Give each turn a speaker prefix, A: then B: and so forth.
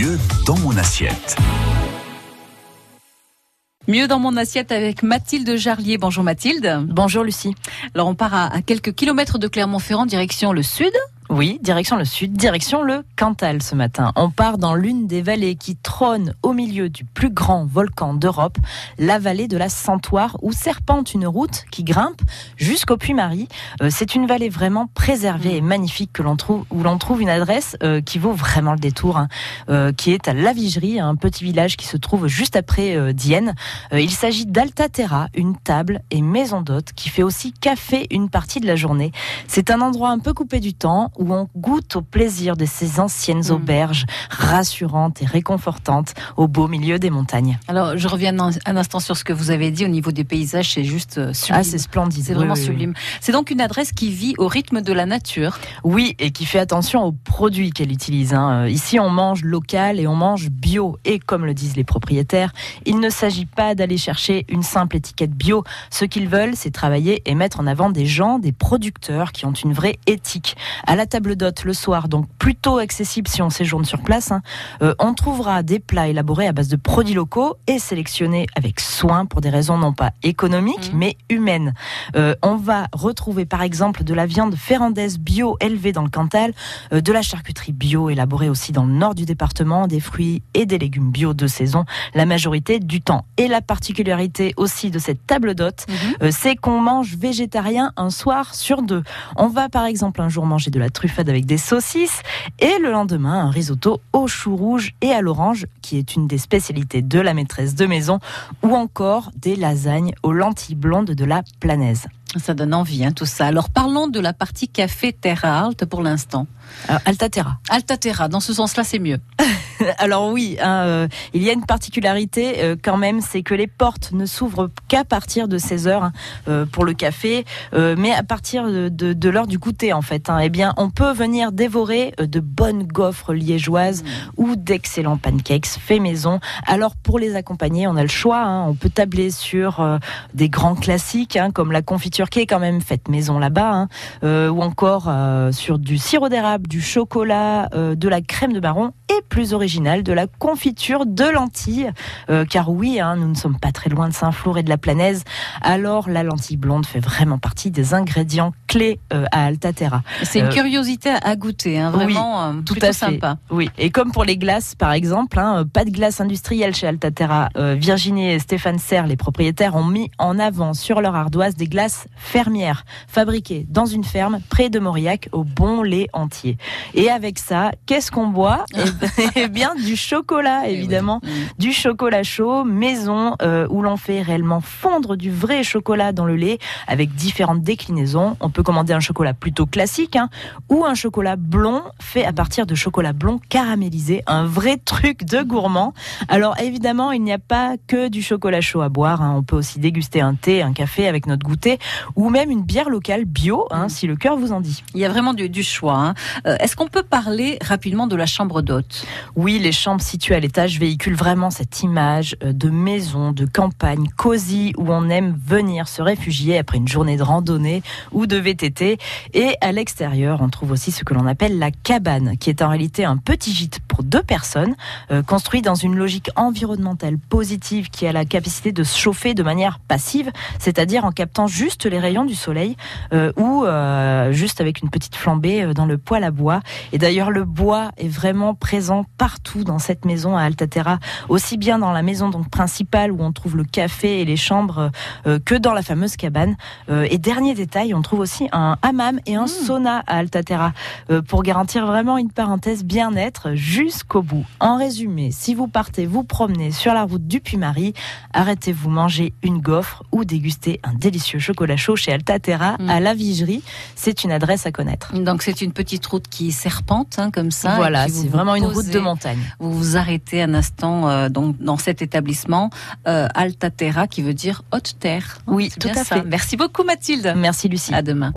A: Mieux dans mon assiette.
B: Mieux dans mon assiette avec Mathilde Jarlier. Bonjour Mathilde.
C: Bonjour Lucie.
B: Alors on part à, à quelques kilomètres de Clermont-Ferrand, direction le sud.
C: Oui, direction le sud, direction le Cantal ce matin. On part dans l'une des vallées qui trône au milieu du plus grand volcan d'Europe, la vallée de la Santoire, où serpente une route qui grimpe jusqu'au Puy-Marie. Euh, c'est une vallée vraiment préservée et magnifique que l'on trouve, où l'on trouve une adresse euh, qui vaut vraiment le détour, hein, euh, qui est à La Vigerie, un petit village qui se trouve juste après Dienne. Il s'agit d'Alta Terra, une table et maison d'hôte qui fait aussi café une partie de la journée. C'est un endroit un peu coupé du temps où on goûte au plaisir de ces anciennes
B: Mm.
C: auberges rassurantes et réconfortantes au beau milieu des montagnes.
B: Alors je reviens un, instant sur ce que vous avez dit au niveau des paysages, c'est juste euh, sublime.
C: Ah, c'est splendide.
B: c'est vraiment
C: oui, oui.
B: sublime. C'est donc une adresse qui vit au rythme de la nature.
C: Oui, et qui fait attention aux produits qu'elle utilise. hein. Euh, Ici, on mange local et on mange bio. Et comme le disent les propriétaires, il ne s'agit pas d'aller chercher une simple étiquette bio. Ce qu'ils veulent, c'est travailler et mettre en avant des gens, des producteurs qui ont une vraie éthique. À la table d'hôte le soir, donc plutôt accessible si on séjourne sur place, hein, euh, on trouvera des plats élaborés à base de produits locaux et sélectionnés avec soin pour des raisons non pas économiques,
B: Mhm.
C: mais humaines. Euh, on va retrouver par exemple de la viande ferrandaise bio élevée dans le Cantal, euh, de la charcuterie bio élaborée aussi dans le nord du département, des fruits et des légumes bio de saison la majorité du temps. Et la particularité aussi de cette table d'hôte, euh, c'est qu'on mange végétarien un soir sur deux. On va par exemple un jour manger de la truffade avec des saucisses et le lendemain un risotto au chou rouge et à l'orange qui est une des spécialités de la maîtresse de maison ou encore des lasagnes aux lentilles blondes de la planaise.
B: Ça donne envie, hein, tout ça. Alors parlons de la partie café Terra Haute pour l'instant.
C: Alta Terra.
B: Alta Terra, dans ce sens-là, c'est mieux.
C: Alors oui, hein, euh, il y a une particularité euh, quand même, c'est que les portes ne s'ouvrent qu'à partir de 16 heures hein, euh, pour le café, mais à partir de, de- de l'heure du goûter en fait. hein. eh bien, on peut venir dévorer de bonnes gaufres liégeoises ou d'excellents pancakes faits maison. Alors pour les accompagner, on a le choix. hein. On peut tabler sur des grands classiques comme la confiture qui est quand même faite maison là-bas, ou encore sur du sirop d'érable, du chocolat, de la crème de marron et plus original de la confiture de lentilles. Euh, car oui, hein, nous ne sommes pas très loin de Saint-Flour et de la Planaise. Alors la lentille blonde fait vraiment partie des ingrédients clés euh, à Altaterra.
B: C'est une
C: Euh,
B: curiosité à goûter, hein,
C: oui,
B: vraiment euh,
C: tout à fait.
B: sympa.
C: Oui, et comme pour les glaces, par exemple, hein, pas de glace industrielle chez Altaterra. Virginie et Stéphane Serre, les propriétaires, ont mis en avant sur leur ardoise des glaces fermières, fabriquées dans une ferme près de Mauriac au bon lait entier. Et avec ça, qu'est-ce qu'on boit? Eh bien, du chocolat,
B: Eh oui.
C: évidemment.
B: Mm.
C: Du chocolat chaud, maison, euh, où l'on fait réellement fondre du vrai chocolat dans le lait avec différentes déclinaisons. On peut commander un chocolat plutôt classique hein, ou un chocolat blond fait à partir de chocolat blond caramélisé. Un vrai truc de gourmand. Alors évidemment, il n'y a pas que du chocolat chaud à boire. hein. On peut aussi déguster un thé, un café avec notre goûter ou même une bière locale bio, hein,
B: Mm.
C: si le cœur vous en dit.
B: Il y a vraiment du, du choix. hein. Euh, Est-ce qu'on peut parler rapidement de la chambre d'hôte?
C: Oui, les chambres situées à l'étage véhiculent vraiment cette image euh, de maison, de campagne cosy où on aime venir se réfugier après une journée de randonnée ou de VTT. Et à l'extérieur, on trouve aussi ce que l'on appelle la cabane, qui est en réalité un petit gîte pour deux personnes, euh, construit dans une logique environnementale positive qui a la capacité de se chauffer de manière passive, c'est-à-dire en captant juste les rayons du soleil euh, ou juste avec une petite flambée dans le poêle à bois. Et d'ailleurs, le bois est vraiment présent partout dans cette maison à Altaterra, aussi bien dans la maison donc principale où on trouve le café et les chambres euh, que dans la fameuse cabane. Euh, et dernier détail, on trouve aussi un hammam et un
B: Mm.
C: sauna à Altaterra euh, pour garantir vraiment une parenthèse bien-être jusqu'au bout. En résumé, si vous partez vous promener sur la route du Puy-Marie, arrêtez-vous manger une gaufre ou déguster un délicieux chocolat chaud chez Altaterra
B: Mm.
C: à la Vigerie. C'est une adresse à connaître.
B: Donc c'est une petite route qui serpente hein, comme ça.
C: Voilà, c'est vraiment une route
B: posez,
C: de montagne.
B: Vous vous arrêtez un instant euh, donc, dans cet établissement euh, Alta Terra qui veut dire haute terre.
C: Oui, tout à
B: ça.
C: fait.
B: Merci beaucoup Mathilde.
C: Merci Lucie.
B: À demain.